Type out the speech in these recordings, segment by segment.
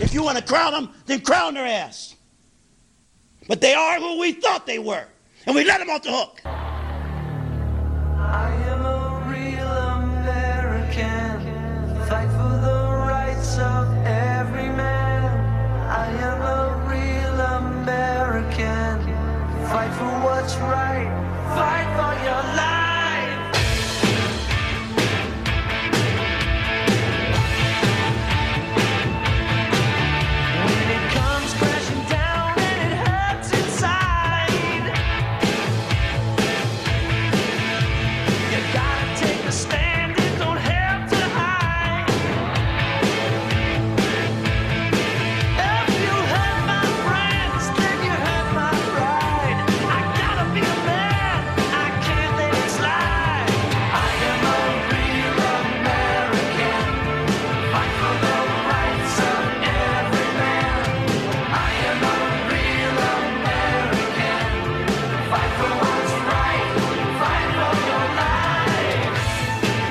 If you want to crown them, then crown their ass. But they are who we thought they were, and we let them off the hook. I am a real American. Fight for the rights of every man. I am a real American. Fight for what's right.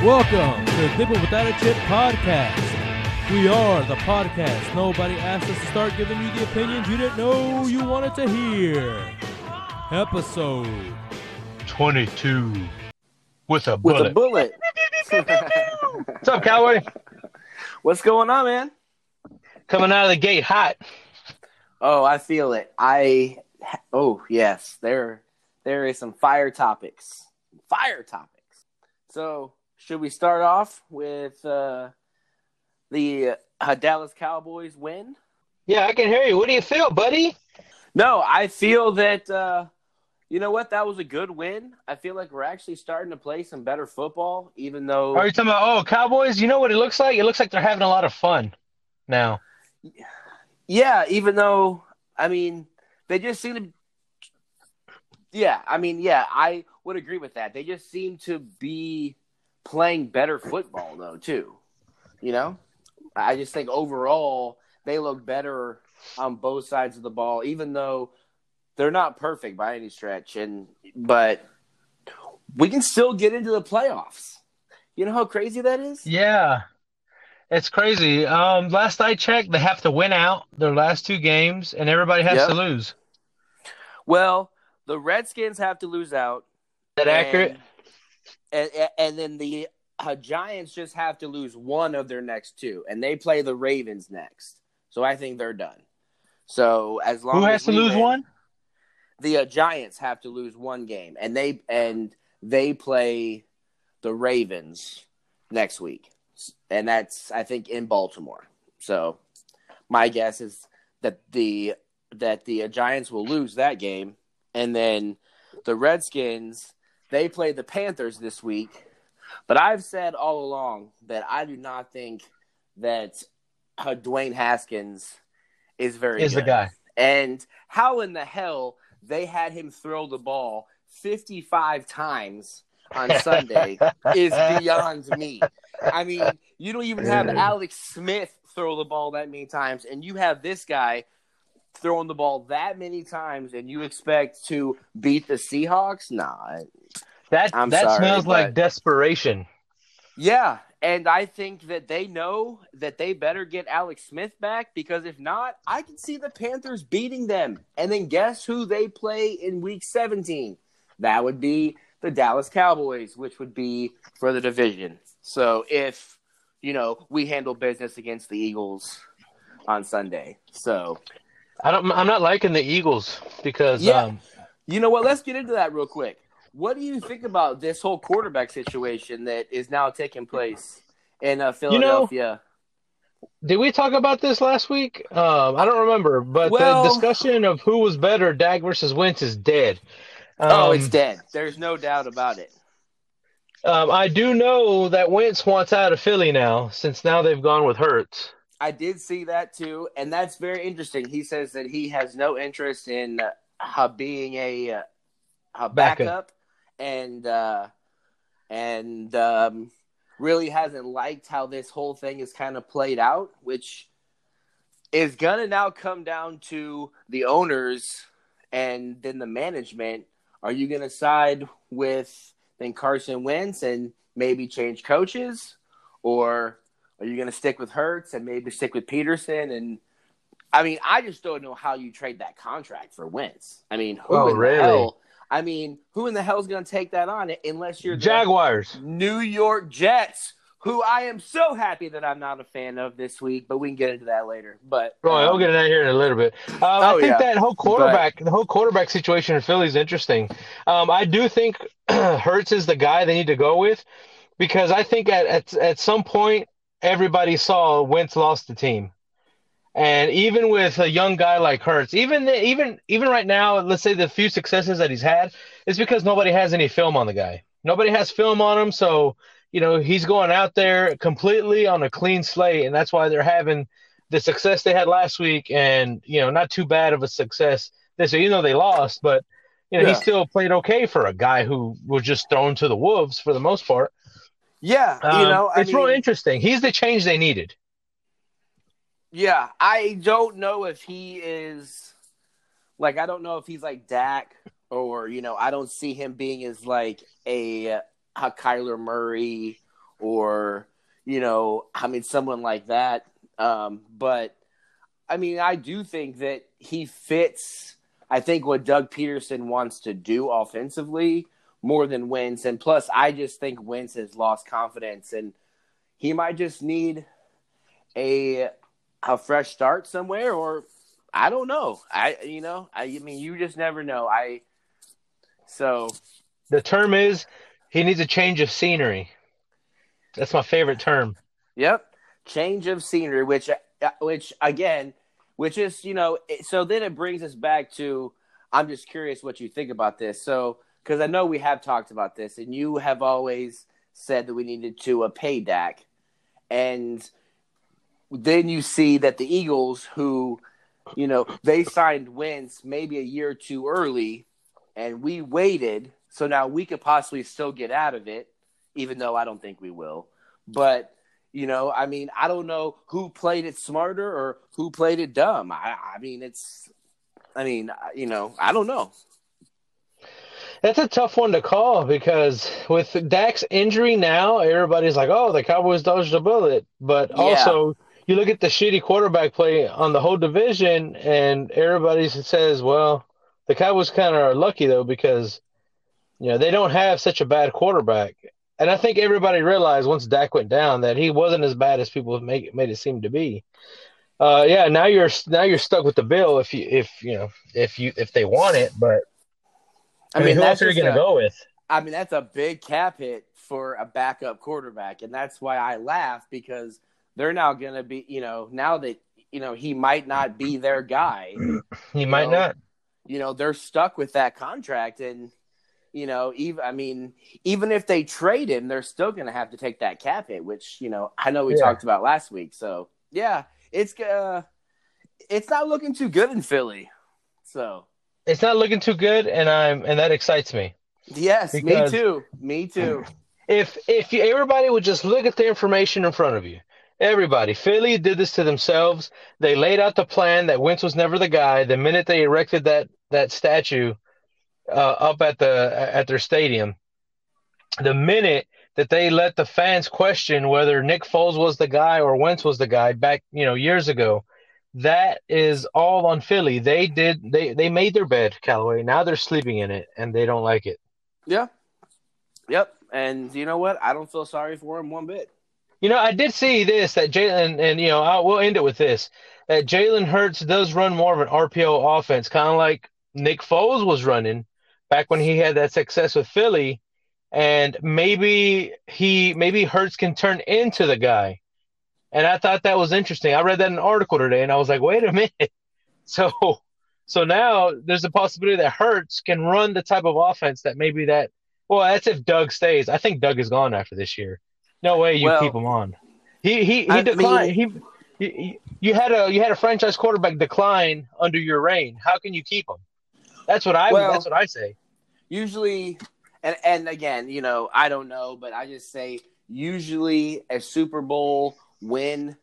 Welcome to the Dipple Without a Chip podcast. We are the podcast. Nobody asked us to start giving you the opinions you didn't know you wanted to hear. Episode 22 with a with a bullet. What's up, Cowboy? What's going on, man? Coming out of the gate hot. Oh, I feel it. I oh yes, there there is some fire topics. Fire topics. So, should we start off with uh, the uh, Dallas Cowboys win? Yeah, I can hear you. What do you feel, buddy? No, I feel that uh, you know what? That was a good win. I feel like we're actually starting to play some better football, even though Are you talking about, oh, Cowboys? You know what it looks like? It looks like they're having a lot of fun now. Yeah, even though I mean they just seem to. Yeah, I mean, yeah, I would agree with that. They just seem to be playing better football, though, too. You know, I just think overall they look better on both sides of the ball, even though they're not perfect by any stretch. And but we can still get into the playoffs. You know how crazy that is? Yeah. It's crazy. Um, last I checked, they have to win out their last two games, and everybody has Yep. to lose. Well, the Redskins have to lose out. that accurate? And, and then the uh, Giants just have to lose one of their next two, and they play the Ravens next. So I think they're done. So as long Who as has to lose win, one? The uh, Giants have to lose one game, and they and they play the Ravens next week, and that's I think in Baltimore. So my guess is that the that the uh, Giants will lose that game, and then the Redskins they play the Panthers this week. But I've said all along that I do not think that uh, Dwayne Haskins is very Is the guy. And how in the hell they had him throw the ball 55 times on Sunday is beyond me. I mean, you don't even have Alex Smith throw the ball that many times, and you have this guy throwing the ball that many times, and you expect to beat the Seahawks? Nah. That I'm that sorry, smells like desperation. Yeah, and I think that they know that they better get Alex Smith back because if not, I can see the Panthers beating them. And then guess who they play in week 17? That would be the Dallas Cowboys, which would be for the division. So if, you know, we handle business against the Eagles on Sunday. So, I don't. I'm not liking the Eagles because Yeah. um, you know what? Let's get into that real quick. What do you think about this whole quarterback situation that is now taking place in uh, You know, Philadelphia? Did we talk about this last week? Um, I don't remember, but Well- the discussion of who was better, Dak versus Wentz, is dead. oh, Um, it's dead. There's no doubt about it. Um, I do know that Wentz wants out of Philly now, since now they've gone with Hurts. I did see that too, and that's very interesting. He says that he has no interest in uh, being a, uh, a Backup. backup, and uh, and um, really hasn't liked how this whole thing is kind of played out, which is gonna now come down to the owners and then the management. Are you gonna side with then Carson Wentz and maybe change coaches, or are you going to stick with Hurts and maybe stick with Pederson and I mean, I just don't know how you trade that contract for Wentz. I mean, who Oh, in really? the hell? I mean, who in the hell is going to take that on unless you're the Jaguars. New York Jets, who I am so happy that I'm not a fan of this week, but we can get into that later. But Well, um, we'll get into that here in a little bit. Um, I Oh, think yeah. that whole quarterback, the whole quarterback situation in Philly is interesting. Um, I do think Hurts is the guy they need to go with because I think at, at at some point everybody saw Wentz lost the team, and even with a young guy like Hurts, even even even right now, let's say the few successes that he's had is because nobody has any film on the guy. Nobody has film on him, so you know he's going out there completely on a clean slate, and that's why they're having the success they had last week, and you know not too bad of a success this. Even though they lost, but you know he still played okay for a guy who was just thrown to the wolves for the most part. Yeah, Um, you know, I it's real interesting. He's the change they needed. Yeah, I don't know if he is like I don't know if he's like Dak or you know I don't see him being as like a, a Kyler Murray or you know I mean someone like that. Um, but I mean I do think that he fits. I think what Doug Pederson wants to do offensively more than Wentz, and plus I just think Wentz has lost confidence and he might just need a a fresh start somewhere or I don't know. I you know, I, I mean you just never know. I so The term is he needs a change of scenery. That's my favorite term. yep, change of scenery which uh, which again, which is, you know, so then it brings us back to I'm just curious what you think about this. So cuz I know we have talked about this and you have always said that we needed to uh, pay Dak and then you see that the Eagles, who, you know, they signed Wentz maybe a year too early, and we waited, so now we could possibly still get out of it, even though I don't think we will. But you know, I mean, I don't know who played it smarter or who played it dumb. I, I mean, it's, I mean, you know, I don't know. That's a tough one to call because with Dak's injury now, everybody's like, "Oh, the Cowboys dodged a bullet." But Yeah. also, you look at the shitty quarterback play on the whole division, and everybody says, "Well, the Cowboys kind of are lucky though because you know they don't have such a bad quarterback." And I think everybody realized once Dak went down that he wasn't as bad as people make made it seem to be. Uh, yeah, now you're now you're stuck with the bill if you if you know if you if they want it, but I, mean, who else are you going to go with? I mean, that's a big cap hit for a backup quarterback, and that's why I laugh because they're now going to be, you know, now that you know he might not be their guy, He might know, not. you know, they're stuck with that contract, and you know, even I mean, even if they trade him, they're still going to have to take that cap hit, which you know I know we Yeah. talked about last week. So yeah, it's uh, it's not looking too good in Philly. So It's not looking too good, and I'm and that excites me. yes, me too, me too. If if you, everybody would just look at the information in front of you, everybody, Philly did this to themselves. They laid out the plan that Wentz was never the guy. The minute they erected that that statue uh, up at the at their stadium, the minute that they let the fans question whether Nick Foles was the guy or Wentz was the guy back, you know, years ago, that is all on Philly. They did they they made their bed, Callaway. Now they're sleeping in it and they don't like it. Yeah. Yep. And you know what? I don't feel sorry for him one bit. You know, I did see this that Jalen, and you know, I, we'll end it with this: that Jalen Hurts does run more of an RPO offense, kind of like Nick Foles was running back when he had that success with Philly, and maybe he, maybe Hurts can turn into the guy. And I thought that was interesting. I read that in an article today, and I was like, wait a minute. So, so now there's a possibility that Hurts can run the type of offense that maybe that. Well, that's if Doug stays. I think Doug is gone after this year. No way you Well, keep him on. He he he I declined. he, he you had a you had a franchise quarterback decline under your reign. How can you keep him? That's what I Well- that's what I say. Usually, and and again, you know, I don't know, but I just say usually a Super Bowl win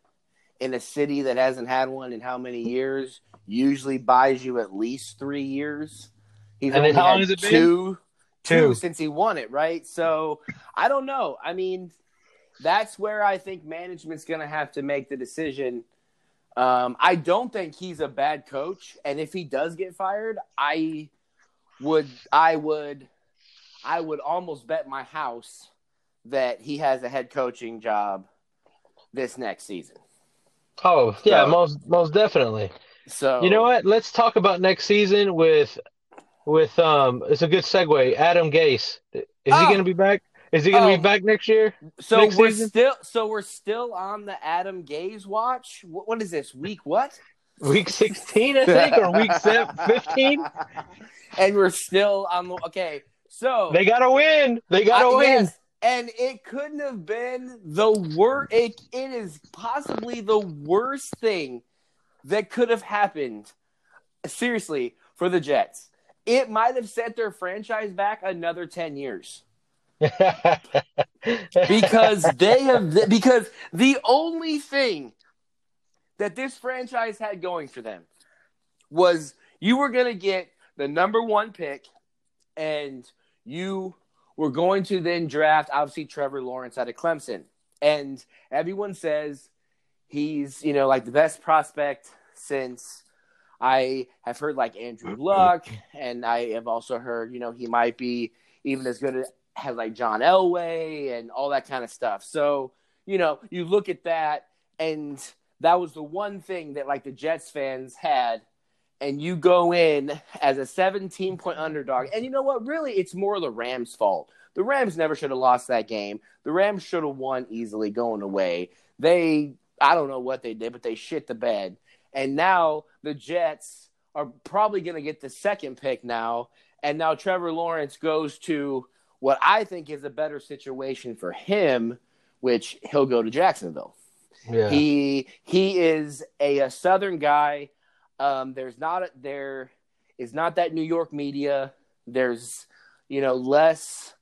in a city that hasn't had one in how many years usually buys you at least three years. He's And only then how long had has it been? two, two Two. since he won it, right? So I don't know. I mean, that's where I think management's going to have to make the decision Um, I don't think he's a bad coach, and if he does get fired, I would, I would, I would almost bet my house that he has a head coaching job this next season. Oh yeah, So- most most definitely. So You know what? Let's talk about next season with with um. It's a good segue. Adam Gase. Is he Oh. going to be back? Is he going to Oh. be back next year? So next we're season? still, so we're still on the Adam Gase watch. What, what is this week? What? Week sixteen, I think, or week fifteen, and we're still on the okay. So They got to win. They got to I- win. yes, and it couldn't have been the worst. It, it is possibly the worst thing that could have happened. Seriously, for the Jets, it might have set their franchise back another ten years because they have because the only thing that this franchise had going for them was you were going to get the number one pick and you were going to then draft obviously Trevor Lawrence out of Clemson and everyone says he's you know like the best prospect since I have heard like Andrew mm-hmm. Luck and I have also heard you know he might be even as good as like John Elway and all that kind of stuff. So, you know, you look at that and that was the one thing that like the Jets fans had and you go in as a 17 point underdog. And you know what? Really, it's more the Rams' fault. The Rams never should have lost that game. The Rams should have won easily going away. They, I don't know what they did, but they shit the bed. And now the Jets are probably going to get the second pick now. And now Trevor Lawrence goes to what I think is a better situation for him, which he'll go to Jacksonville. yeah. He he is a, a Southern guy. Um, there's not a, there is not that New York media. There's you know less,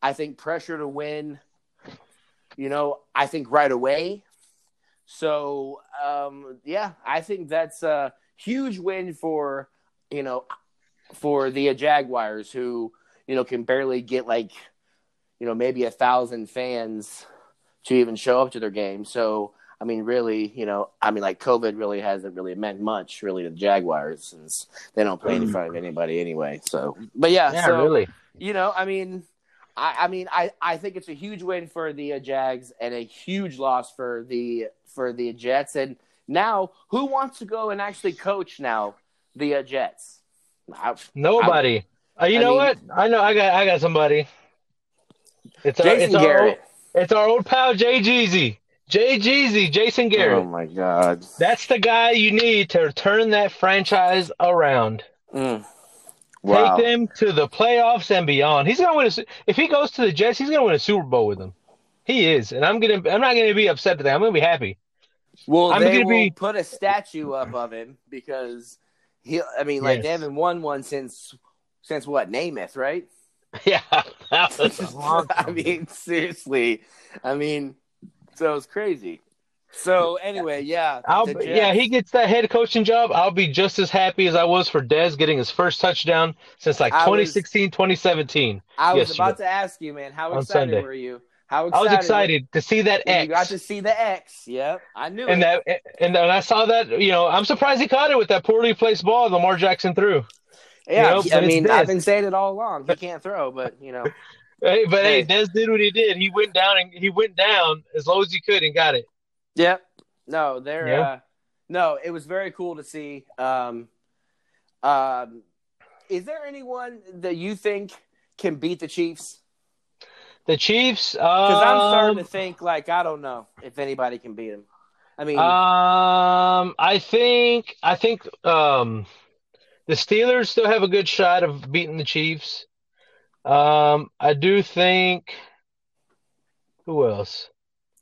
I think, pressure to win. You know, I think right away. So um, yeah, I think that's a huge win for you know for the Jaguars who you know can barely get like you know maybe a thousand fans to even show up to their game. So I mean, really, you know, I mean, like COVID really hasn't really meant much really to the Jaguars since they don't play in front of anybody anyway. So, but yeah, yeah, so really. you know, I mean, I, I mean, I, I think it's a huge win for the uh, Jags and a huge loss for the for the Jets. And now, who wants to go and actually coach now the uh, Jets? I, Nobody. Uh, you I know mean- what? I know. I got. I got somebody. It's our. Jason It's our, old, Garrett. it's our old pal Jay Jeezy. Jay Jeezy. Jason Garrett. Oh my God. That's the guy you need to turn that franchise around. Mm. Wow. Take them to the playoffs and beyond. He's gonna win. A, if he goes to the Jets, he's gonna win a Super Bowl with them. He is, and I'm gonna. I'm not gonna be upset today. I'm gonna be happy. Well, I'm they gonna will be- put a statue up of him because he. I mean, like they haven't won one since since what Namath, right? Yeah, that was a long I mean, seriously. I mean, so it's crazy. So anyway, yeah, I'll be, yeah, he gets that head coaching job. I'll be just as happy as I was for Dez getting his first touchdown since like I was- 2016, 2017. I was yesterday. about to ask you, man. How excited were you? How excited I was excited to see that when You got to see the X. Yep, I knew And it. that, and when I saw that, you know, I'm surprised he caught it with that poorly placed ball Lamar Jackson threw. yeah, know, I mean, I've been saying it all along. He can't throw, but you know, Hey, but hey, Hey. Dez did what he did. He went down and he went down as low as he could and got it. Yep. No, they're Yeah. uh no, it was very cool to see. Um um is there anyone that you think can beat the Chiefs? The Chiefs, Because I'm starting um, to think like I don't know if anybody can beat them. I mean, Um, I think I think um the Steelers still have a good shot of beating the Chiefs. Um, I do think who else?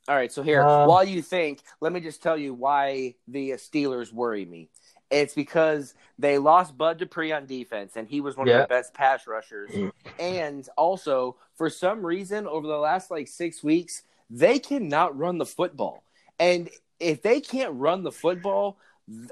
all right. So here, um, while you think, let me just tell you why the Steelers worry me. It's because they lost Bud Dupree on defense, and he was one of the best pass rushers. and also, for some reason, over the last like six weeks, they cannot run the football. And if they can't run the football,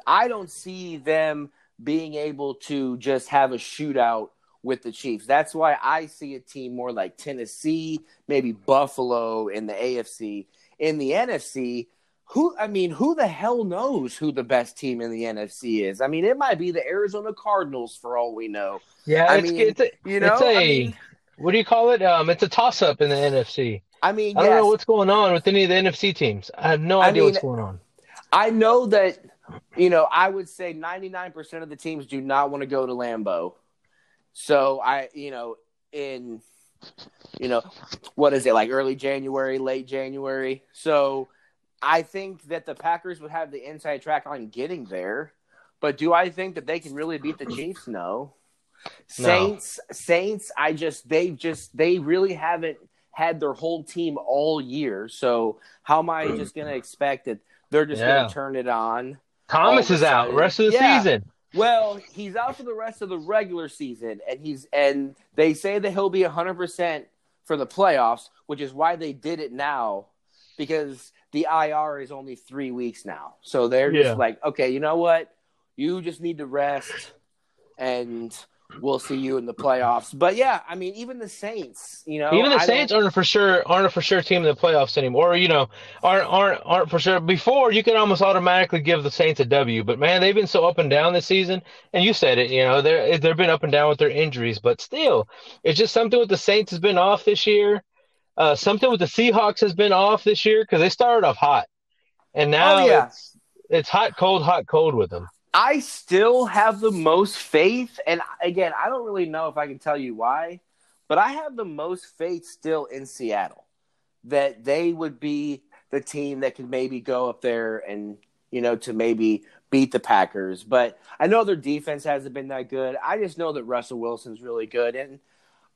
I don't see them being able to just have a shootout with the Chiefs. That's why I see a team more like Tennessee, maybe Buffalo in the AFC. In the NFC, who I mean, who the hell knows who the best team in the NFC is? I mean, it might be the Arizona Cardinals for all we know. Yeah, I it's, mean, it's a, you know, it's a I mean- what do you call it? Um, it's a toss up in the NFC. I mean, I don't know what's going on with any of the NFC teams. I have no I idea mean, what's going on. I know that you know, I would say 99% of the teams do not want to go to Lambeau. So I, you know, in you know, what is it like early January, late January. So I think that the Packers would have the inside track on getting there. But do I think that they can really beat the Chiefs? No. Saints, Saints, I just they've just they really haven't had their whole team all year. So how am I just gonna expect that they're just Yeah. gonna turn it on? Thomas is out rest of the Yeah. season. Well, he's out for the rest of the regular season, and he's and they say that he'll be hundred percent for the playoffs, which is why they did it now, because the IR is only three weeks now. So they're Yeah. just like, okay, you know what? You just need to rest, and we'll see you in the playoffs. But yeah, I mean, even the Saints, you know, Even the I Saints don't- aren't for sure aren't a for sure team in the playoffs anymore. You know, aren't aren't aren't for sure. Before you could almost automatically give the Saints a W, but man, they've been so up and down this season. And you said it, you know, they're they've been up and down with their injuries, but still, it's just something with the Saints has been off this year. Uh, something with the Seahawks has been off this year because they started off hot, and now Oh, yeah. it's it's hot, cold, hot, cold with them. I still have the most faith, and again, I don't really know if I can tell you why, but I have the most faith still in Seattle that they would be the team that could maybe go up there and you know to maybe beat the Packers. But I know their defense hasn't been that good. I just know that Russell Wilson's really good, and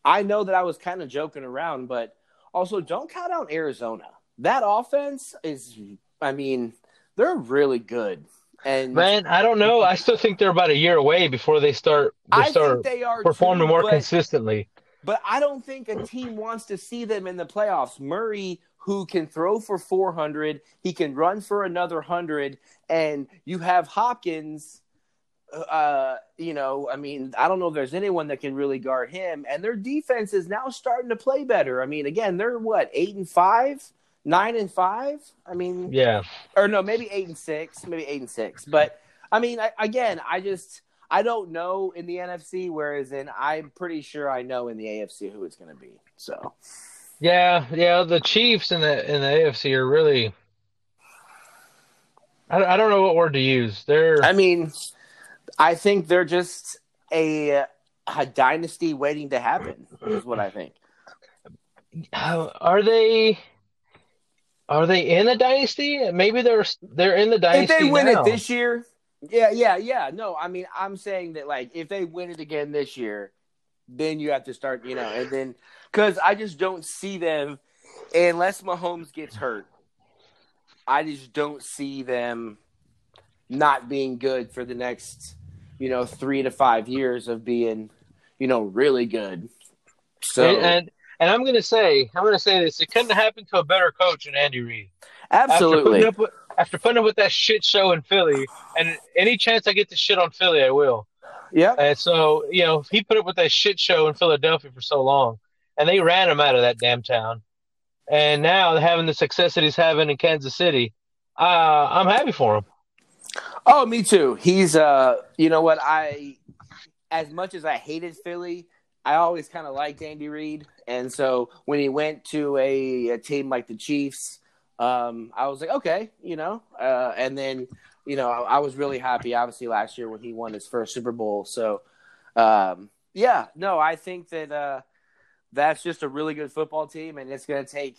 I know that I was kind of joking around, but also don't count out Arizona. That offense is, I mean, they're really good. And Man, I don't know. I still think they're about a year away before they start they I start think they are performing too, more but, consistently. but I don't think a team wants to see them in the playoffs. Murray, who can throw for 400, he can run for another 100, and you have Hopkins. Uh, you know, I mean, I don't know if there's anyone that can really guard him, and their defense is now starting to play better. I mean, again, they're what eight and five, nine and five. I mean, Yeah. or no, maybe eight and six, maybe eight and six. But I mean, I, again, I just I don't know in the NFC, whereas in I'm pretty sure I know in the AFC who it's going to be. So Yeah, yeah, the Chiefs in the in the AFC are really I, I don't know what word to use. They're I mean, I think they're just a a dynasty waiting to happen. Is what I think. how- are they are they in a dynasty? Maybe they're they're in the dynasty. If they win now. it this year, yeah, yeah, yeah. No, I mean, I'm saying that like if they win it again this year, then you have to start, you know, and then because I just don't see them unless Mahomes gets hurt. I just don't see them not being good for the next, you know, three to five years of being, you know, really good. So and, and and I'm gonna say I'm gonna say this. It couldn't have happened to a better coach than Andy Reid. After absolutely, putting up with, after putting up with that shit show in Philly, and any chance I get to shit on Philly, I will. yeah. And so, you know, he put up with that shit show in Philadelphia for so long, and they ran him out of that damn town. And now having the success that he's having in Kansas City, uh, I'm happy for him. Oh, me too. He's uh you know what, I as much as I hated Philly, I always kind of liked Andy Reid. And so when he went to a, a team like the Chiefs, um, I was like, okay, you know. Uh, and then, you know, I, I was really happy obviously last year when he won his first Super Bowl. So um yeah, no, I think that uh that's just a really good football team and it's gonna take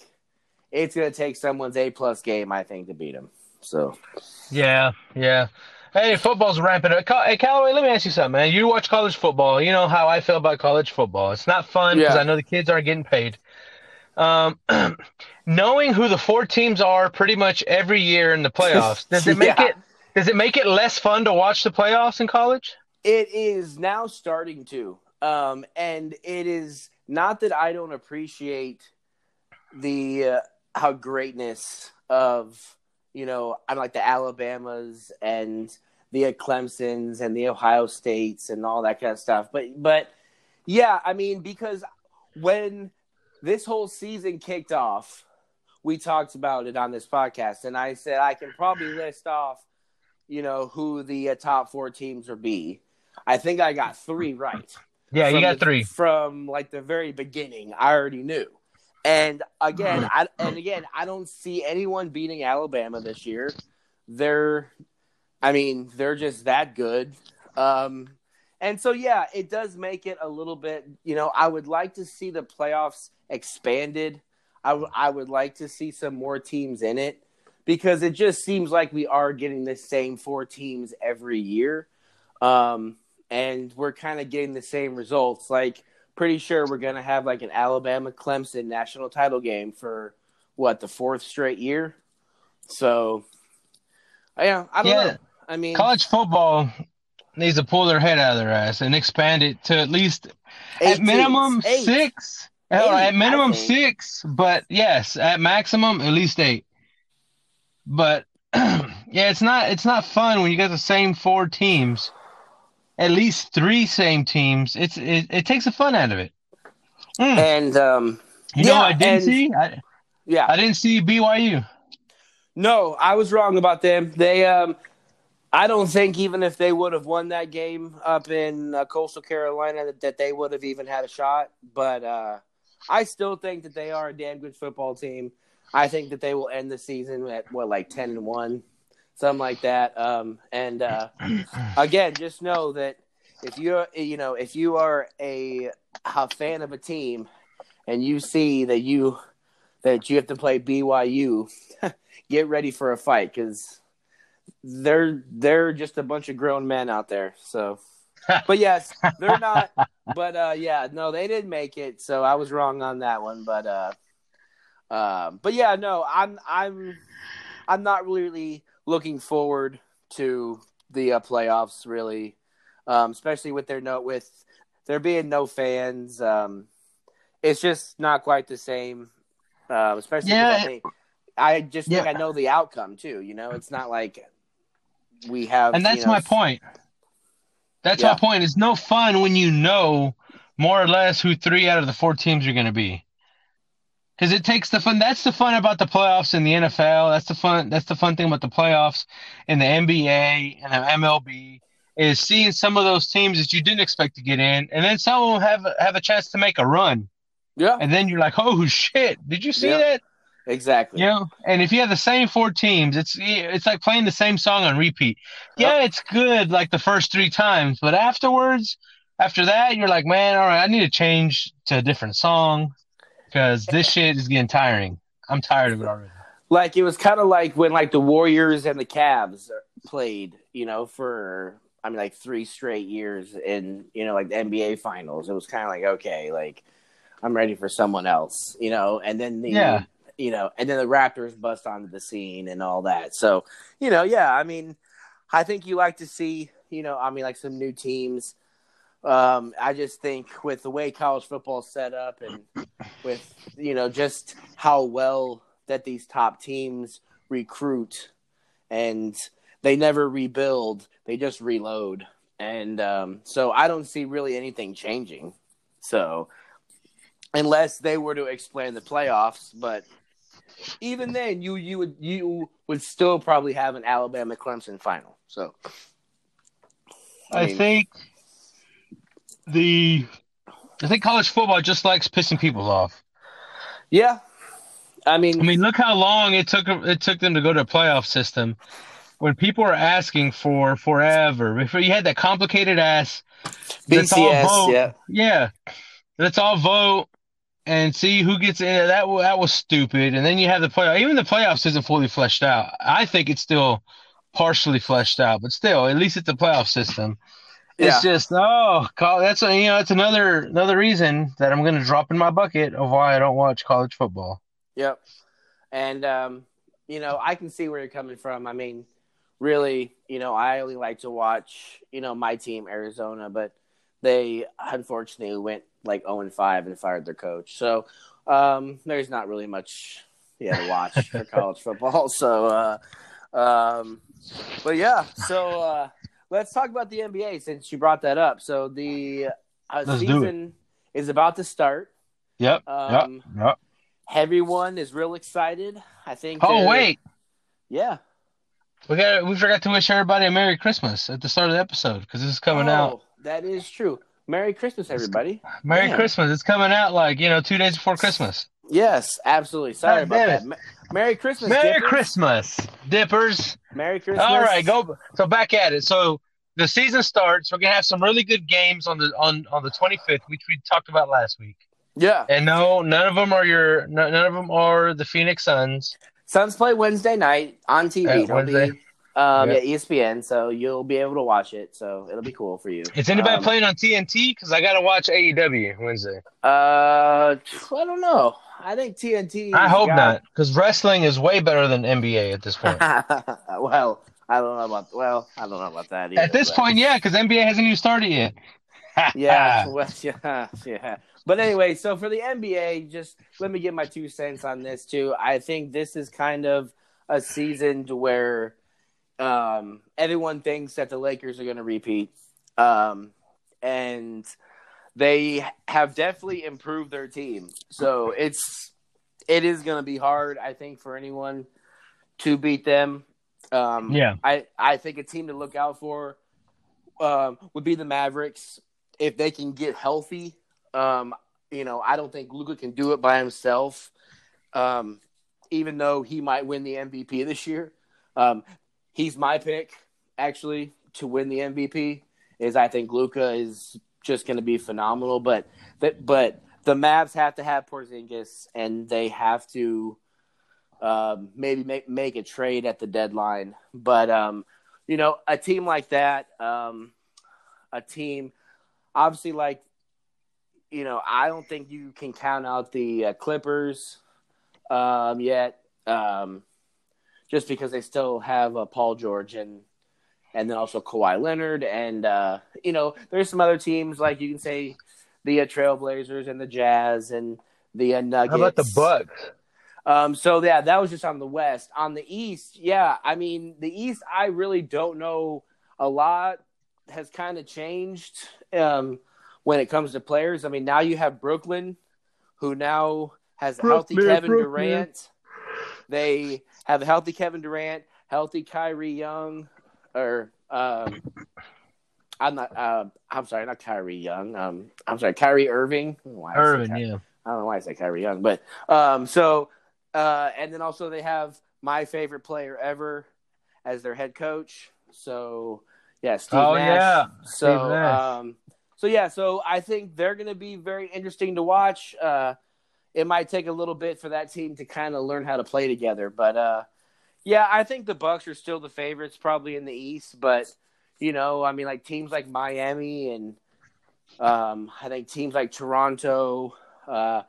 it's gonna take someone's A plus game, I think, to beat him. So Yeah, yeah. Hey, football's ramping up. Hey, Callaway, let me ask you something, man. You watch college football. You know how I feel about college football. It's not fun because Yeah. I know the kids aren't getting paid. Um, knowing who the four teams are pretty much every year in the playoffs, does it make Yeah. it does it make it less fun to watch the playoffs in college? It is now starting to. Um, and it is not that I don't appreciate the uh, how greatness of you know I'm like the Alabamas and the Clemson's and the Ohio States and all that kind of stuff. But but yeah, I mean because when this whole season kicked off, we talked about it on this podcast, and I said I can probably list off, you know, who the uh, top four teams will be. I think I got three right. Yeah, you got the- three. from like the very beginning. I already knew. And again, Mm-hmm. I and again, I don't see anyone beating Alabama this year. They're, I mean, they're just that good. Um, and so yeah, it does make it a little bit. You know, I would like to see the playoffs expanded. I w- I would like to see some more teams in it because it just seems like we are getting the same four teams every year. Um, and we're kind of getting the same results. Like, pretty sure we're going to have like an Alabama Clemson national title game for what, the fourth straight year? So, yeah, I don't Yeah. know. I mean, College football needs to pull their head out of their ass and expand it to at least eight at minimum. Eight. six. Hell, at minimum six, but yes, at maximum at least eight. But yeah, it's not it's not fun when you got the same four teams, at least three same teams. It's it, it takes the fun out of it. Mm. And, um, You know, yeah, what I didn't and- see. I, yeah. I didn't see BYU. No, I was wrong about them. They, um, I don't think even if they would have won that game up in uh, Coastal Carolina that, that they would have even had a shot. But uh, I still think that they are a damn good football team. I think that they will end the season at what like ten and one, something like that. Um, and uh, again, just know that if you're you know if you are a, a fan of a team and you see that you that you have to play BYU, get ready for a fight because they're they're just a bunch of grown men out there. So, but yes, they're not. But uh, yeah, no, they didn't make it. So I was wrong on that one. But uh, uh, but yeah, no, I'm I'm I'm not really looking forward to the uh, playoffs really, um, especially with their note with there being no fans. Um, it's just not quite the same. Um, especially Yeah. I, think, I just think I know the outcome too. You know, it's not like we have, And you that's know, my point. That's Yeah. my point. It's no fun when you know more or less who three out of the four teams are going to be. Because it takes the fun. That's the fun about the playoffs in the NFL. That's the fun. That's the fun thing about the playoffs in the NBA and the MLB is seeing some of those teams that you didn't expect to get in, and then some will have have a chance to make a run, Yeah, and then you're like, oh shit, did you see Yeah. that? Exactly. You know, and if you have the same four teams, it's it's like playing the same song on repeat. Yeah, it's good like the first three times, but afterwards, after that, you're like, man, all right, I need to change to a different song because this shit is getting tiring. I'm tired of it already. Like it was kind of like when like the Warriors and the Cavs played, you know, for I mean like three straight years in you know like the NBA finals. It was kind of like okay, like I'm ready for someone else, you know, and then the Yeah. You know, and then the Raptors bust onto the scene and all that. So you know, yeah, I mean, I think you like to see, you know, I mean like some new teams. Um, I just think with the way college football set up and with you know just how well that these top teams recruit and they never rebuild they just reload and um, so i don't see really anything changing so unless they were to explain the playoffs but even then you you would you would still probably have an alabama clemson final. So I mean, think the I think college football just likes pissing people off. yeah. I mean, I mean, look how long it took it took them to go to a playoff system. When people were asking for forever, before you had that complicated ass bcs yeah. Yeah, let's all vote and see who gets in. That that was stupid. And then you have the playoff. Even the playoffs isn't fully fleshed out. I think it's still partially fleshed out, but still, at least it's a playoff system. Yeah. It's just oh, that's a, you know it's another another reason that I'm going to drop in my bucket of why I don't watch college football. Yep. And um, you know, I can see where you're coming from. I mean, really, you know, I only like to watch, you know, my team Arizona, but they unfortunately went like 0 and 5 and fired their coach. So, um, there's not really much yeah to watch for college football. So, uh um but yeah, so uh let's talk about the NBA since you brought that up. So the uh, Let's do it. season is about to start. Yep. Um, yep. Yep. everyone is real excited. I think. Oh wait, yeah. we got we forgot to wish everybody a Merry Christmas at the start of the episode because this is coming out. That is true. Merry Christmas, everybody. Merry man. Christmas! It's coming out like you know two days before Christmas. Yes, absolutely. Sorry God about that. Ma- Merry Christmas. Merry Dippers. Christmas, dippers! Merry Christmas. All right, go. So back at it. So the season starts. We're gonna have some really good games on the on on the 25th, which we talked about last week. Yeah. And no, none of them are your. None of them are the Phoenix Suns. Suns play Wednesday night on TV. Uh, It'll Wednesday. be um, Yeah. yeah, ESPN, so you'll be able to watch it. So it'll be cool for you. Is anybody Um, playing on TNT? Because I gotta watch AEW Wednesday. Uh, I don't know. I think TNT. I hope got- not, because wrestling is way better than NBA at this point. well, I don't know about. Well, I don't know about that. Either, at this but- point, yeah, because NBA hasn't even started yet. yeah, well, yeah, yeah. But anyway, so for the NBA, just let me get my two cents on this too. I think this is kind of a season to where um, everyone thinks that the Lakers are going to repeat, um, and they have definitely improved their team. So it's it is going to be hard, I think, for anyone to beat them. Um, Yeah. I I think a team to look out for um, would be the Mavericks if they can get healthy. Um, you know, I don't think Luka can do it by himself. Um, even though he might win the MVP this year, um, he's my pick actually to win the MVP. Is I think Luka is just going to be phenomenal, but that but the Mavs have to have Porzingis and they have to um, maybe make make a trade at the deadline. But um, you know, a team like that, um, a team obviously like you know, I don't think you can count out the uh, Clippers um, yet, um, just because they still have uh, Paul George and and then also Kawhi Leonard, and uh, you know, there's some other teams like you can say the uh, Trailblazers and the Jazz and the uh, Nuggets. How about the Bucks? Um, so yeah, that was just on the West. On the East, yeah, I mean the East, I really don't know a lot. Has kind of changed um, when it comes to players. I mean, now you have Brooklyn, who now has a healthy Kevin Brooklyn. Durant. They have a healthy Kevin Durant, healthy Kyrie Young, or um, I'm not. Uh, I'm sorry, not Kyrie Young. Um, I'm sorry, Kyrie Irving. Why did I Ky- yeah. I don't know why I say Kyrie Young, but um, so uh, and then also they have my favorite player ever as their head coach. So yeah, Steve Oh, Nash. yeah, So Nash. um, so yeah, so I think they're going to be very interesting to watch. Uh, it might take a little bit for that team to kind of learn how to play together, but uh, yeah, I think the Bucks are still the favorites, probably in the East. But you know, I mean, like teams like Miami and um, I think teams like Toronto, uh,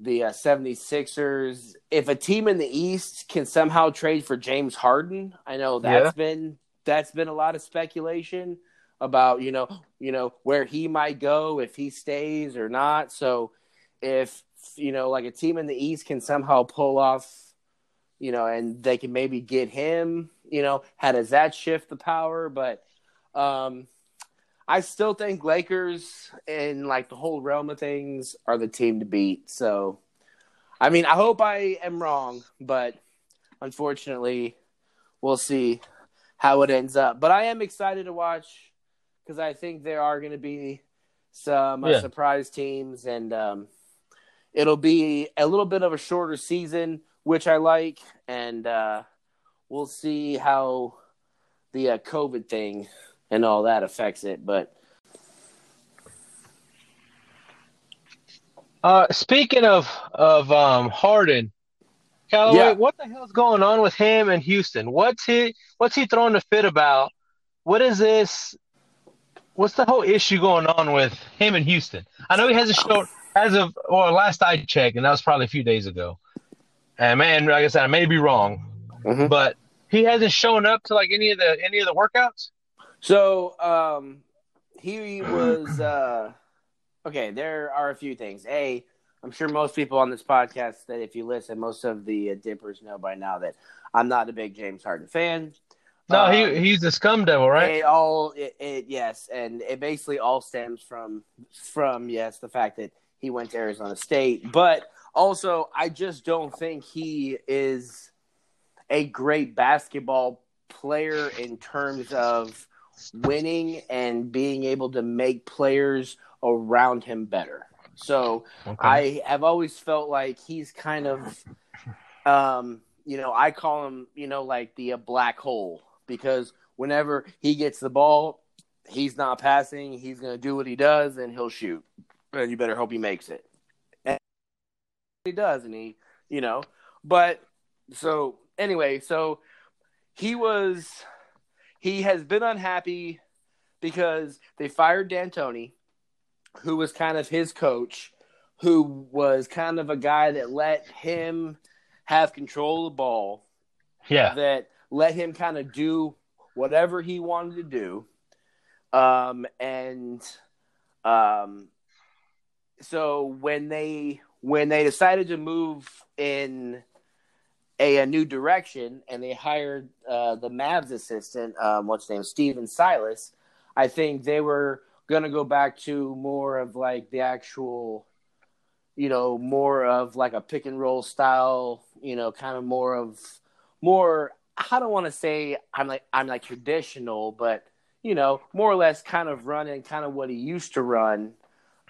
the uh, 76ers. If a team in the East can somehow trade for James Harden, I know that's Yeah. been that's been a lot of speculation about you know you know where he might go if he stays or not. So if you know like a team in the East can somehow pull off, you know, and they can maybe get him, you know, how does that shift the power? But um, I still think Lakers in like the whole realm of things are the team to beat. So, I mean, I hope I am wrong, but unfortunately, we'll see how it ends up. But I am excited to watch because I think there are going to be some uh, Yeah. surprise teams, and um, it'll be a little bit of a shorter season, which I like, and uh, we'll see how the uh, COVID thing and all that affects it. But Uh, speaking of of um Harden, Callaway, Yeah. what the hell's going on with him and Houston? What's he what's he throwing a fit about? What is this? What's the whole issue going on with him and Houston? I know he has a shown as of well last I checked, and that was probably a few days ago. And man, like I said, I may be wrong, Mhm. but he hasn't shown up to like any of the any of the workouts. So um, he was uh, okay. There are a few things. A, I'm sure most people on this podcast that if you listen, most of the uh, dippers know by now that I'm not a big James Harden fan. No, Um, he he's the scum devil, right? It all it, it yes, and it basically all stems from from yes the fact that he went to Arizona State, but Also, I just don't think he is a great basketball player in terms of winning and being able to make players around him better. So Okay. I have always felt like he's kind of, um, you know, I call him, you know, like the uh, black hole because whenever he gets the ball, he's not passing. He's going to do what he does and he'll shoot. And you better hope he makes it. And he does, and he, you know, but so anyway, so he was, he has been unhappy because they fired D'Antoni, who was kind of his coach, who was kind of a guy that let him have control of the ball Yeah. that let him kind of do whatever he wanted to do. Um, and um, so when they when they decided to move in a, a new direction and they hired uh, the Mavs assistant, um, what's his name, Stephen Silas, I think they were to go back to more of like the actual, you know, more of like a pick and roll style, you know, kind of more of more. I don't want to say I'm like I'm like traditional, but you know, more or less kind of running kind of what he used to run.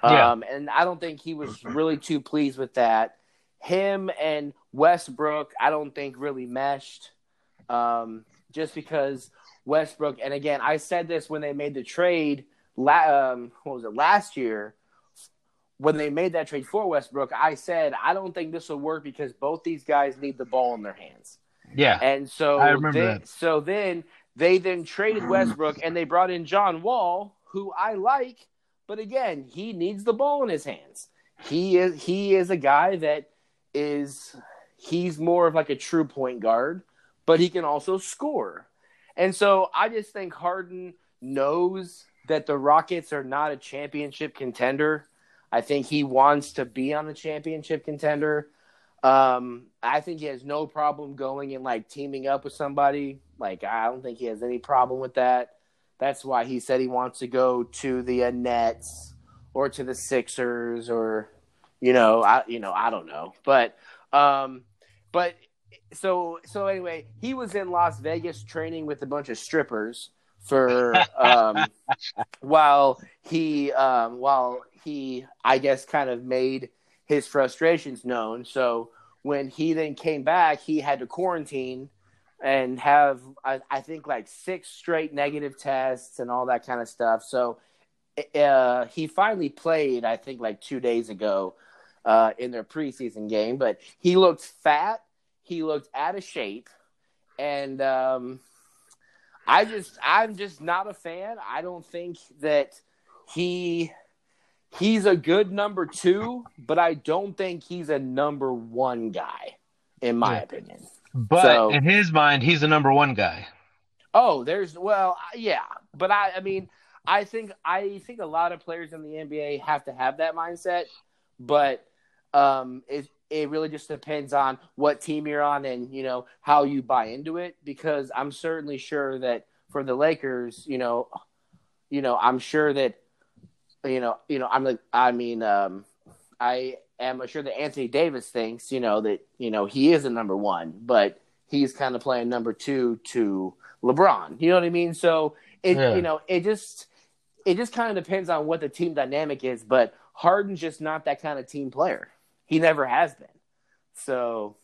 Yeah. Um, and I don't think he was really too pleased with that. Him and Westbrook, I don't think really meshed. Um, just because Westbrook, and again, I said this when they made the trade. La- um, what was it last year? When they made that trade for Westbrook, I said I don't think this will work because both these guys need the ball in their hands. Yeah. And so I remember they, that. so then they then traded Westbrook and they brought in John Wall, who I like, but again, he needs the ball in his hands. He is he is a guy that is he's more of like a true point guard, but he can also score. And so I just think Harden knows that the Rockets are not a championship contender. I think he wants to be on a championship contender. Um, I think he has no problem going and like teaming up with somebody. Like I don't think he has any problem with that. That's why he said he wants to go to the uh, Nets or to the Sixers or you know, I you know, I don't know. But um but so so anyway, he was in Las Vegas training with a bunch of strippers for um while he um while he I guess kind of made his frustrations known. So when he then came back, he had to quarantine and have I, I think like six straight negative tests and all that kind of stuff. So uh, he finally played, I think, like two days ago uh, in their preseason game. But he looked fat. He looked out of shape, and um, I just, I'm just not a fan. I don't think that he he's a good number two, but I don't think he's a number one guy, in my Yeah. opinion. But So- in his mind, he's the number one guy. Oh, there's well, yeah, but I, I mean, I think I think a lot of players in the NBA have to have that mindset, but um, it it really just depends on what team you're on and you know how you buy into it. Because I'm certainly sure that for the Lakers, you know, you know, I'm sure that you know, you know, I'm like, I mean, um, I am sure that Anthony Davis thinks, you know, that you know he is a number one, but he's kind of playing number two to LeBron. You know what I mean? So it, Yeah. you know, it just it just kind of depends on what the team dynamic is. But Harden's just not that kind of team player. He never has been. So,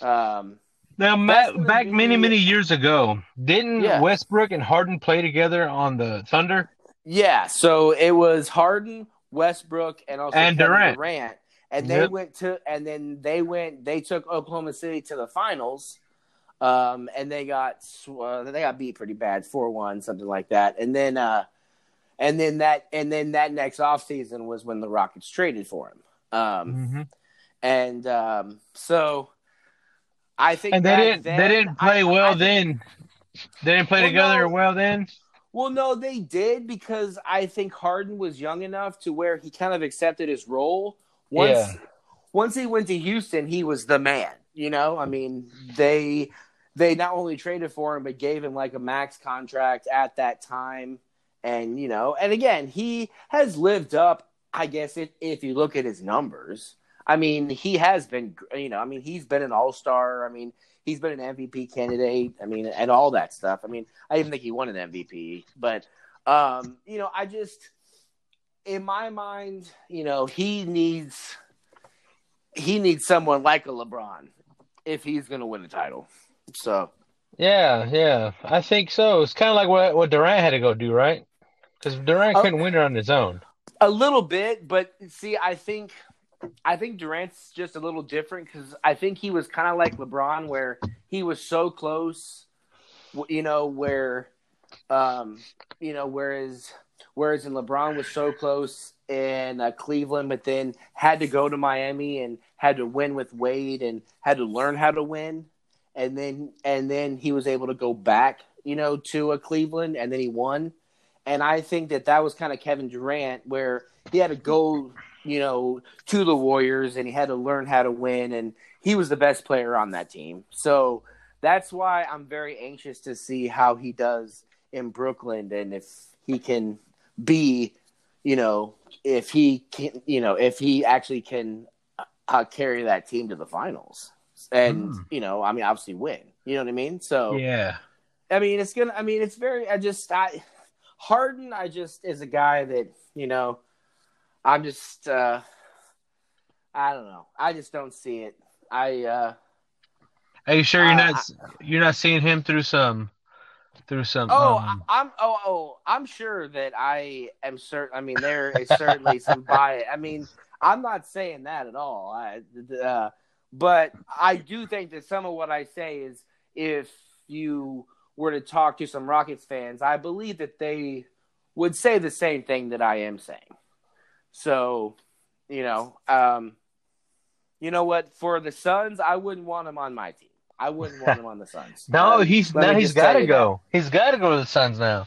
um, Now, That's back be- many, many years ago, didn't Yeah. Westbrook and Harden play together on the Thunder? Yeah, so it was Harden, Westbrook, and also And Kevin Durant. Durant. And they Yep. went to and then they went they took Oklahoma City to the finals. Um, and they got uh, they got beat pretty bad, 4-1 something like that. And then uh and then that and then that next offseason was when the Rockets traded for him. Um Mm-hmm. and um so I think And they didn't. then- they didn't play I- well I- then. They didn't play Well, together no. well then. Well, no, they did because I think Harden was young enough to where he kind of accepted his role. Once Yeah. once he went to Houston, he was the man. You know, I mean, they they not only traded for him but gave him like a max contract at that time, and you know, and again, he has lived up. I guess if if you look at his numbers, I mean, he has been, you know, I mean, he's been an all star. I mean, he's been an MVP candidate. I mean, and all that stuff. I mean, I even think he won an MVP. But, um, you know, I just, in my mind, you know, he needs, he needs someone like a LeBron if he's going to win a title. So, Yeah, yeah, I think so. It's kind of like what what Durant had to go do, right? Because Durant Oh. couldn't win it on his own. A little bit, but see, I think I think Durant's just a little different because I think he was kind of like LeBron, where he was so close, you know, where, um, you know, whereas whereas in LeBron was so close in uh, Cleveland, but then had to go to Miami and had to win with Wade and had to learn how to win, and then and then he was able to go back, you know, to a Cleveland, and then he won. And I think that that was kind of Kevin Durant, where he had to go, you know, to the Warriors and he had to learn how to win, and he was the best player on that team. So that's why I'm very anxious to see how he does in Brooklyn and if he can be, you know, if he can, you know, if he actually can uh, carry that team to the finals, and Hmm. you know, I mean, obviously win. You know what I mean? So Yeah, I mean, it's gonna. I mean, it's very. I just. I Harden. I just is a guy that you know. I'm just. uh I don't know. I just don't see it. I. uh are you sure you're Uh, not you're not seeing him through some through some? Oh, um, I, I'm. Oh, oh, I'm sure that I am certain. I mean, there is certainly some bias. I mean, I'm not saying that at all. I, uh, but I do think that some of what I say is, if you were to talk to some Rockets fans, I believe that they would say the same thing that I am saying. So, you know, um, you know what? For the Suns, I wouldn't want him on my team. I wouldn't want him on the Suns. no, he's now he's got to go. He's got to go to the Suns now.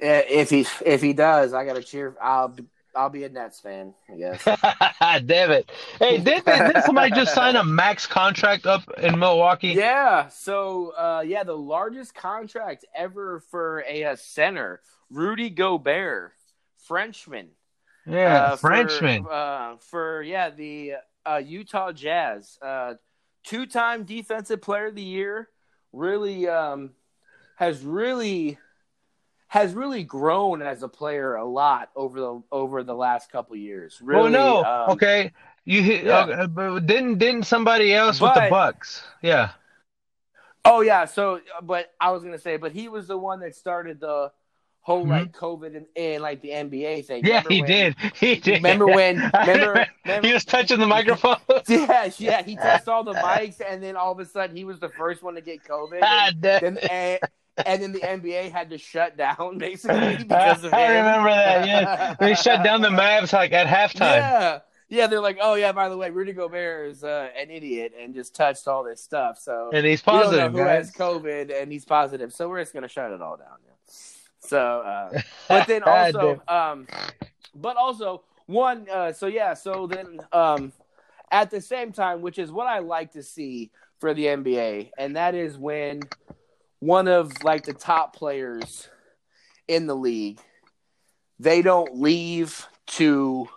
If he if he does, I got to cheer. I'll be, I'll be a Nets fan. I guess. Damn it! Hey, did, did somebody just sign a max contract up in Milwaukee? Yeah. So, uh, yeah, the largest contract ever for a, uh center, Rudy Gobert, Frenchman. Yeah, uh, for- Frenchman. uh, for yeah the uh, Utah Jazz, uh, two-time Defensive Player of the Year. Really um, has really has really grown as a player a lot over the over the last couple years. Really, oh no, um, okay. You hit, yeah. uh, but didn't didn't somebody else with the Bucks? Yeah. Oh yeah, so but I was gonna say, but he was the one that started the whole like COVID and, and like the NBA thing. Mm-hmm. Yeah, Remember he when- did. He did. Remember when- remember- remember- he was touching the microphone. Yeah, yeah, he touched all the mics, and then all of a sudden he was the first one to get COVID. Ah, And damn then, and, and then the NBA had to shut down basically because of it. I him. remember that. Yeah, they shut down the Mavs like at halftime. Yeah, yeah, they're like, oh yeah, by the way, Rudy Gobert is uh, an idiot and just touched all this stuff. So And he's positive, who guys. has COVID, and he's positive, so we're just gonna shut it all down. Yeah. So, uh, but then also, um, but also one. Uh, so yeah, so then um, at the same time, which is what I like to see for the NBA, and that is when one of like the top players in the league, they don't leave to,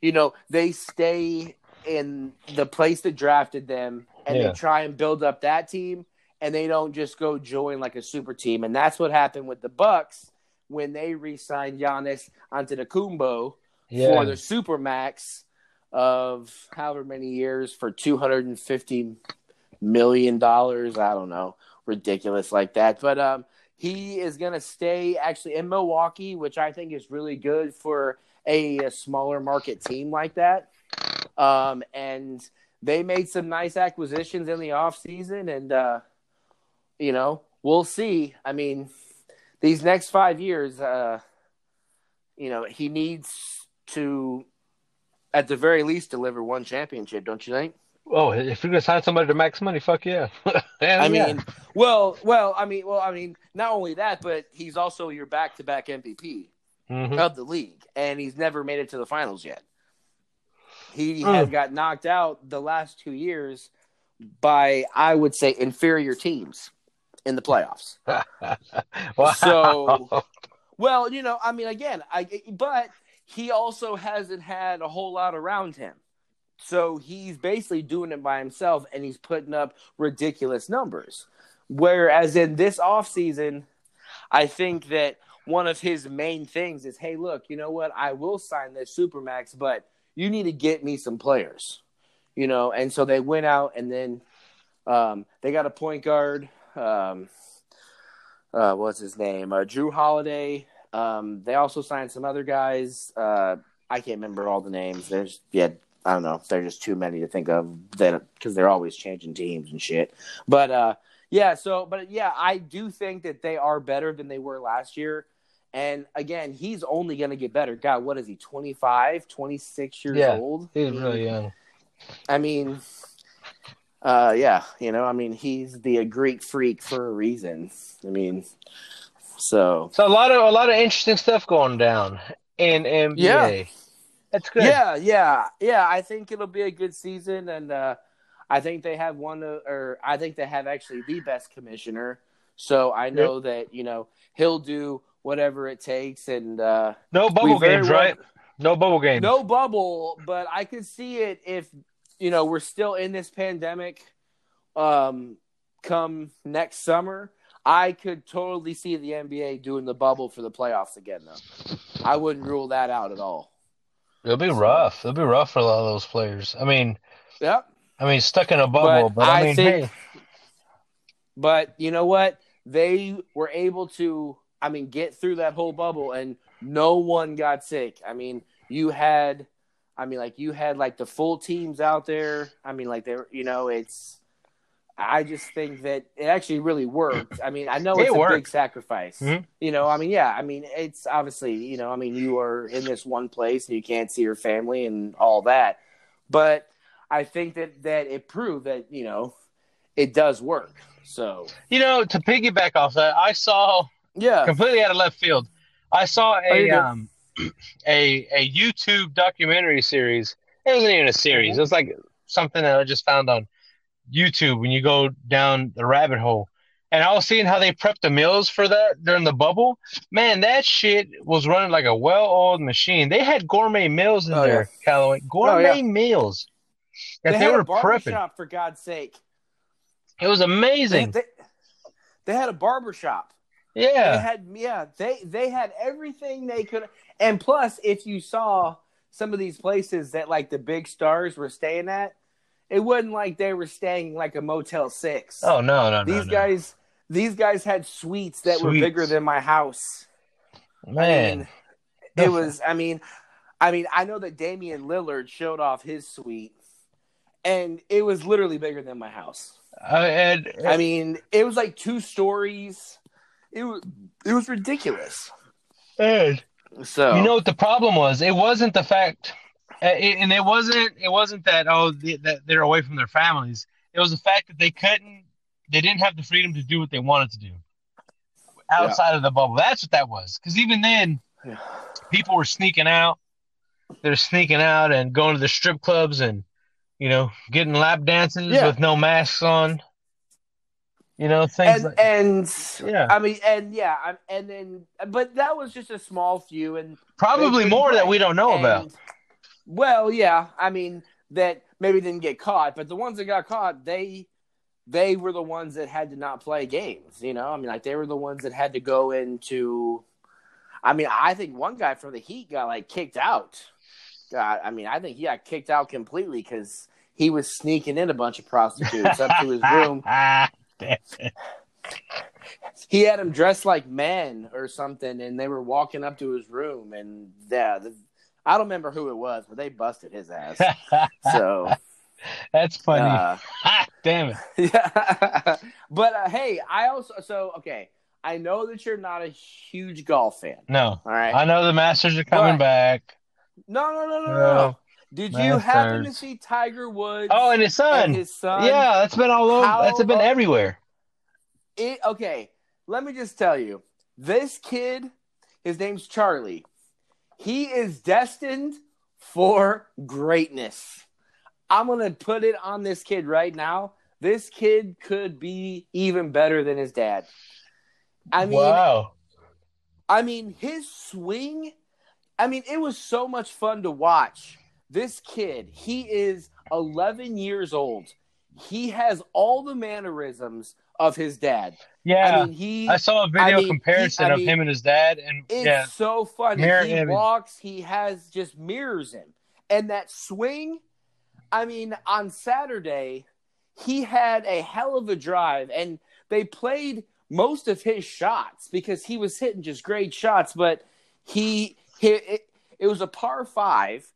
you know, they stay in the place that drafted them, and Yeah. they try and build up that team and they don't just go join like a super team. And that's what happened with the Bucks when they re-signed Giannis Antetokounmpo Yeah. for the super max of however many years for two hundred and fifty million dollars. I don't know, ridiculous like that. But um, he is going to stay actually in Milwaukee, which I think is really good for a, a smaller market team like that. Um, and they made some nice acquisitions in the offseason and uh, you know, we'll see. I mean, these next five years, uh, you know, he needs to, at the very least, deliver one championship, don't you think? Oh, if you're gonna sign somebody to max money, fuck yeah. I yeah. mean, well, well, I mean, well, I mean, not only that, but he's also your back-to-back MVP Mhm. of the league, and he's never made it to the finals yet. He Mm. has got knocked out the last two years by, I would say, inferior teams in the playoffs. wow. So- Well, you know, I mean, again, I but he also hasn't had a whole lot around him. so he's basically doing it by himself and he's putting up ridiculous numbers. Whereas in this offseason, I think that one of his main things is, hey, look, you know what? I will sign this supermax, but you need to get me some players, you know. And so they went out and then um, they got a point guard. Um, uh, what's his name? Uh, Jrue Holiday. Um, they also signed some other guys. Uh, I can't remember all the names. There's yeah, I don't know. There's just too many to think of that because they're always changing teams and shit. But uh, yeah, so but yeah, I do think that they are better than they were last year. And again, he's only going to get better. God, what is he? 25, 26 years Yeah. old? He's really young. I mean, uh, yeah, you know, I mean, he's the Greek freak for a reason. I mean, so So a lot of a lot of interesting stuff going down in NBA. Yeah. That's good. yeah, yeah, yeah. I think it'll be a good season, and uh, I think they have one, or I think they have actually the best commissioner. So I know that you know he'll do whatever it takes, and uh, No bubble games, well- right? No bubble games. No bubble, but I could see it if you know we're still in this pandemic. Um, come next summer, I could totally see the NBA doing the bubble for the playoffs again. Though I wouldn't rule that out at all. It'll be rough. It'll be rough for a lot of those players. I mean, Yep. I mean, stuck in a bubble, but, But I I mean, think- hey, But you know what? They were able to, I mean, get through that whole bubble, and no one got sick. I mean, you had, I mean, like you had like the full teams out there. I mean, like they're you know, it's. I just think that it actually really worked. I mean, I know It it's a worked. big sacrifice. Mhm. You know, I mean, yeah, I mean, it's obviously, you know, I mean, you are in this one place and you can't see your family and all that, but I think that that it proved that you know it does work. So you know, to piggyback off that, I saw yeah, completely out of left field. I saw Oh, a um a a YouTube documentary series. It wasn't even a series. Mm-hmm. It was like something that I just found on YouTube when you go down the rabbit hole. And I was seeing how they prepped the meals for that during the bubble. Man, that shit was running like a well-oiled machine. They had gourmet meals in Oh, there, Callaway. Gourmet meals that they, they, had were a barber prepping. shop for God's sake. It was They, amazing. they, they had a barber shop. They yeah. had yeah, they they had everything they could. And plus, if you saw some of these places that like the big stars were staying at, it wasn't like they were staying like a Motel Six. Oh no, no, no. these no. guys, these guys had suites that were bigger than my house. Man. I mean, it was. I mean, I mean, I know that Damian Lillard showed off his suite, and it was literally bigger than my house. Uh, and, I mean, it was like two stories. It was it was ridiculous. and So You know what the problem was? It wasn't the fact, it, and it wasn't. It wasn't that oh the, that they're away from their families. It was the fact that they couldn't. They didn't have the freedom to do what they wanted to do outside of the bubble. That's what that was. Because even then, Yeah. people were sneaking out. They're sneaking out and going to the strip clubs and you know getting lap dances Yeah. with no masks on. You know things. and like, and Yeah. I mean, and yeah, I'm- and then, but that was just a small few, and probably more that we don't know And- about. Well, yeah, I mean that maybe didn't get caught, but the ones that got caught, they they were the ones that had to not play games. You know, I mean, like they were the ones that had to go into. I mean, I think one guy from the Heat got like kicked out. God, I mean, I think he got kicked out completely because he was sneaking in a bunch of prostitutes up to his room. He had him dressed like men or something, and they were walking up to his room, and yeah, the, I don't remember who it was, but they busted his ass. So, That's funny. uh, Damn it. yeah. but uh, hey, I also so okay. I know that you're not a huge golf fan. No. All right. I know the Masters are coming But- back. no, no, no, no, no. No. no. Did you happen to see Tiger Woods? Oh, and his son. and his son? yeah, that's been all over. How- That's been everywhere. It, okay, let me just tell you, this kid, his name's Charlie. He is destined for greatness. I'm gonna put it on this kid right now. This kid could be even better than his dad. I mean, wow. I mean, his swing. I mean, it was so much fun to watch this kid, he is 11 years old. He has all the mannerisms of his dad. Yeah. I mean, he. I saw a video I mean, comparison he- of mean, him and his dad, and It's yeah, so funny. Mirror he image. walks, he has just mirrors him. And that swing, I mean, on Saturday, he had a hell of a drive, and they played most of his shots because he was hitting just great shots, but he hit it, it was a par five.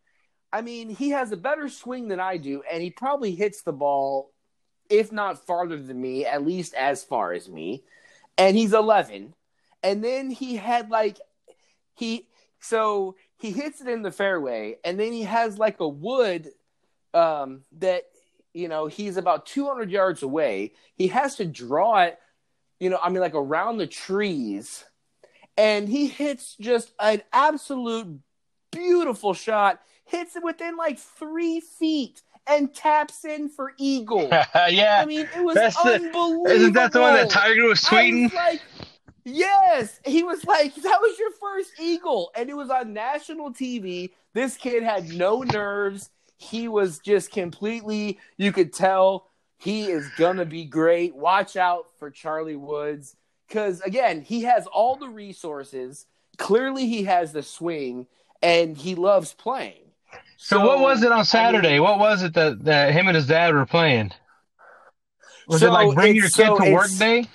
I mean, he has a better swing than I do, and he probably hits the ball, if not farther than me, at least as far as me. And he's 11. And then he had like, he, so he hits it in the fairway, and then he has like a wood um, that, you know, he's about 200 yards away. He has to draw it, you know, I mean, like around the trees. And he hits just an absolute beautiful shot, hits it within like three feet, and taps in for eagle. yeah. I mean, it was That's the- unbelievable. Isn't that the one that Tiger was tweeting? like, yes. He was like, that was your first eagle. And it was on national TV. This kid had no nerves. He was just completely, you could tell he is going to be great. Watch out for Charlie Woods. Because, again, he has all the resources. Clearly, he has the swing, and he loves playing. So, what was it on I Saturday? mean- what was it that, that him and his dad were playing? Was it like bring your kid so to work day?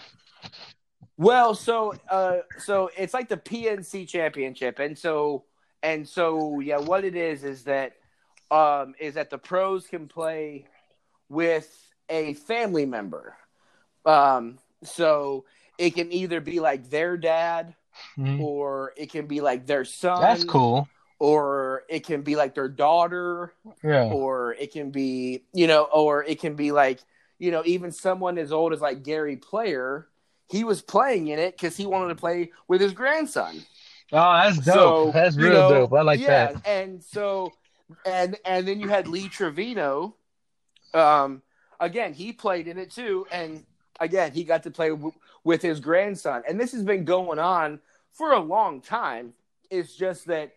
Well, so uh so it's like the PNC championship and so and so yeah, what it is is that um is that the pros can play with a family member. Um so it can either be like their dad Mhm. or it can be like their son That's cool. Or it can be like their daughter Yeah. or it can be you know or it can be like you know even someone as old as like gary player he was playing in it because he wanted to play with his grandson Oh, that's dope. so that's you real know, dope. I like yeah, that. and so and and then you had lee trevino um again he played in it too and again he got to play w- with his grandson and this has been going on for a long time it's just that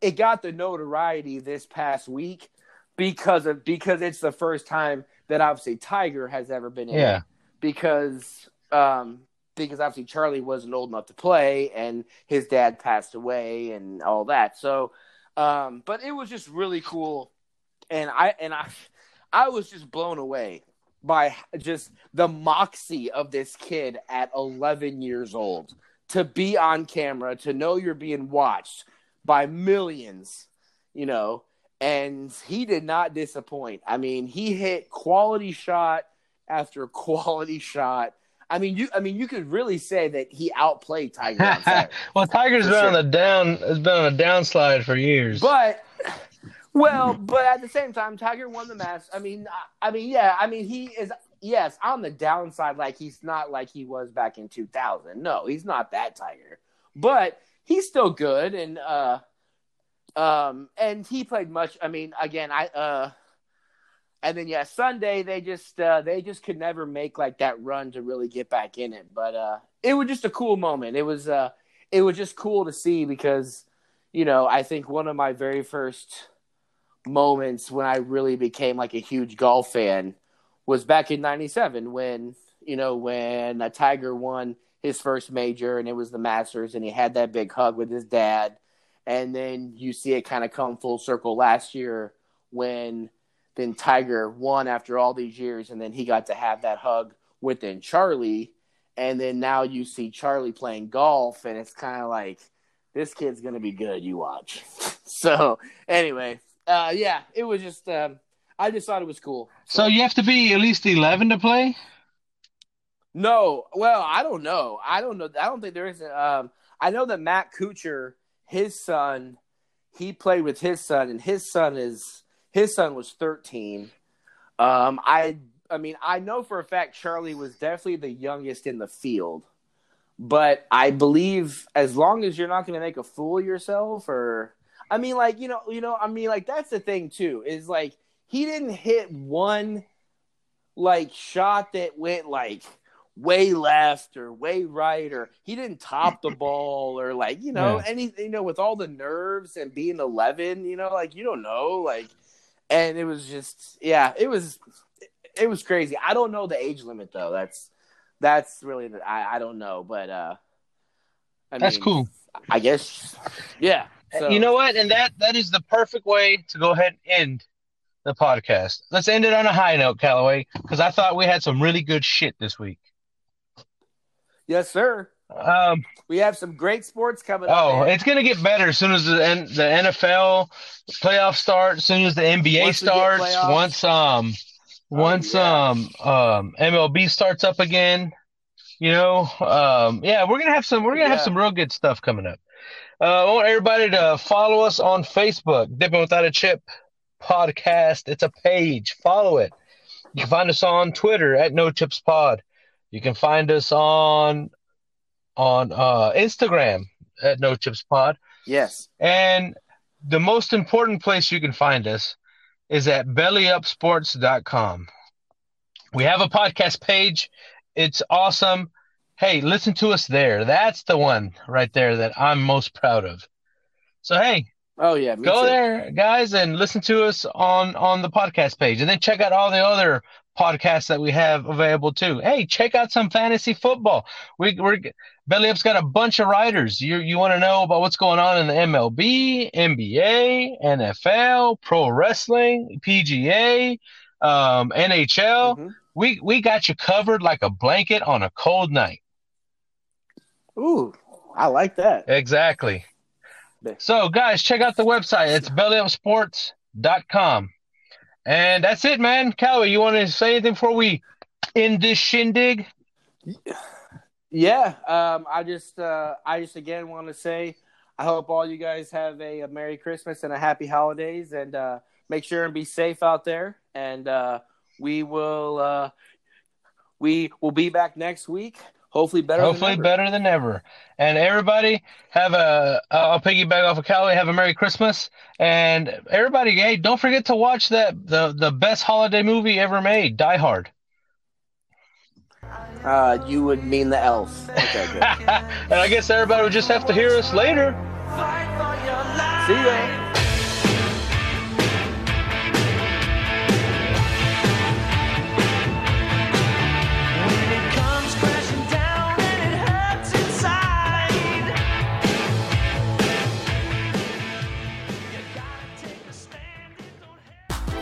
it got the notoriety this past week because of because it's the first time that obviously tiger has ever been in it Yeah. because um because obviously Charlie wasn't old enough to play and his dad passed away and all that. So um but it was just really cool and I and I I was just blown away by just the moxie of this kid at 11 years old to be on camera, to know you're being watched by millions, you know, and he did not disappoint. I mean, he hit quality shot after quality shot. I mean, you I mean, you could really say that he outplayed Tiger well, Tiger's been on sure. the down. Has been on a downslide for years. But well, but at the same time, Tiger won the match. I mean, I, I mean, yeah, I mean, he is yes on the downside. Like he's not like he was back in 2000. No, he's not that Tiger, but he's still good. And uh, um, and he played much. I mean, again, I uh. And then yeah, Sunday they just uh, they just could never make like that run to really get back in it. But uh, it was just a cool moment. It was uh, it was just cool to see because you know I think one of my very first moments when I really became like a huge golf fan was back in '97 when you know when a Tiger won his first major and it was the Masters and he had that big hug with his dad, and then you see it kind of come full circle last year when then Tiger won after all these years, and then he got to have that hug within Charlie, and then now you see Charlie playing golf, and it's kind of like this kid's gonna be good. You watch. so anyway, uh, yeah, it was just um, I just thought it was cool. so you have to be at least eleven to play. No, well, I don't know. I don't know. I don't think there is. Um, I know that Matt Kuchar, his son, he played with his son, and his son is his son was thirteen. Um, I, I mean, I know for a fact Charlie was definitely the youngest in the field, but I believe as long as you're not going to make a fool of yourself, or I mean, like you know, you know, I mean, like that's the thing too. Is like he didn't hit one like shot that went like way left or way right or he didn't top the ball or like you know Yeah. anything you know with all the nerves and being 11 you know like you don't know like and it was just yeah it was it was crazy i don't know the age limit though that's that's really the, I, I don't know but uh I That's mean, cool. i guess yeah so, you know what? And that that is the perfect way to go ahead and end the podcast. Let's end it on a high note, Callaway, because I thought we had some really good shit this week. Yes sir Um, we have some great sports coming up oh, man. it's gonna get better as soon as the N- the NFL playoffs start, as soon as the NBA Once starts, once um once yeah. um um MLB starts up again. You know, um, yeah, we're gonna have some we're gonna have some real good stuff coming up. Uh, I want everybody to follow us on Facebook, Dipping Without a Chip podcast. It's a page. Follow it. You can find us on Twitter at No Chips Pod. You can find us on on uh, Instagram at No Chips Pod. yes And the most important place you can find us is at bellyupsports.com. We have a podcast page. It's awesome. Hey, listen to us there. That's the one right there that I'm most proud of. So hey, oh yeah go too. there, guys, and listen to us on on the podcast page, and then check out all the other podcasts that we have available too. Hey, check out some fantasy football. We we're Belly Up's got a bunch of writers. You you want to know about what's going on in the MLB, NBA, NFL, pro wrestling, PGA, um, NHL. Mhm. We we got you covered like a blanket on a cold night. ooh i like that Exactly. So, guys, check out the website. It's bellyupsports.com. And that's it, man. Callaway, you want to say anything before we end this shindig? Yeah, um, I just, uh, I just again want to say, I hope all you guys have a, a Merry Christmas and a Happy Holidays, and uh, make sure and be safe out there. And uh, we will, uh, we will be back next week. Hopefully better. Hopefully, than ever. better than ever. And everybody, have a, I'll piggyback off of Callaway, have a Merry Christmas. And everybody, hey, don't forget to watch that, the, the best holiday movie ever made, Die Hard. Uh, you would mean the elf. Okay, good. and I guess everybody would just have to hear us later. See ya.